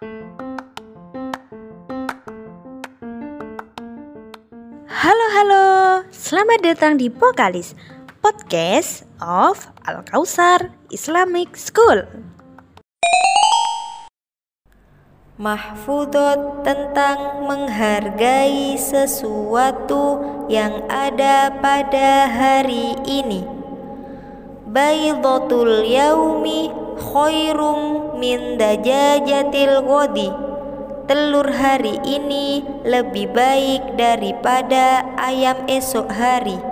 Halo halo, selamat datang di Pokalis Podcast of Al Kausar Islamic School. Mahfudot tentang menghargai sesuatu yang ada pada hari ini. Baydatul yaumi khairum min dajajatil ghadi. Telur hari ini lebih baik daripada ayam esok hari.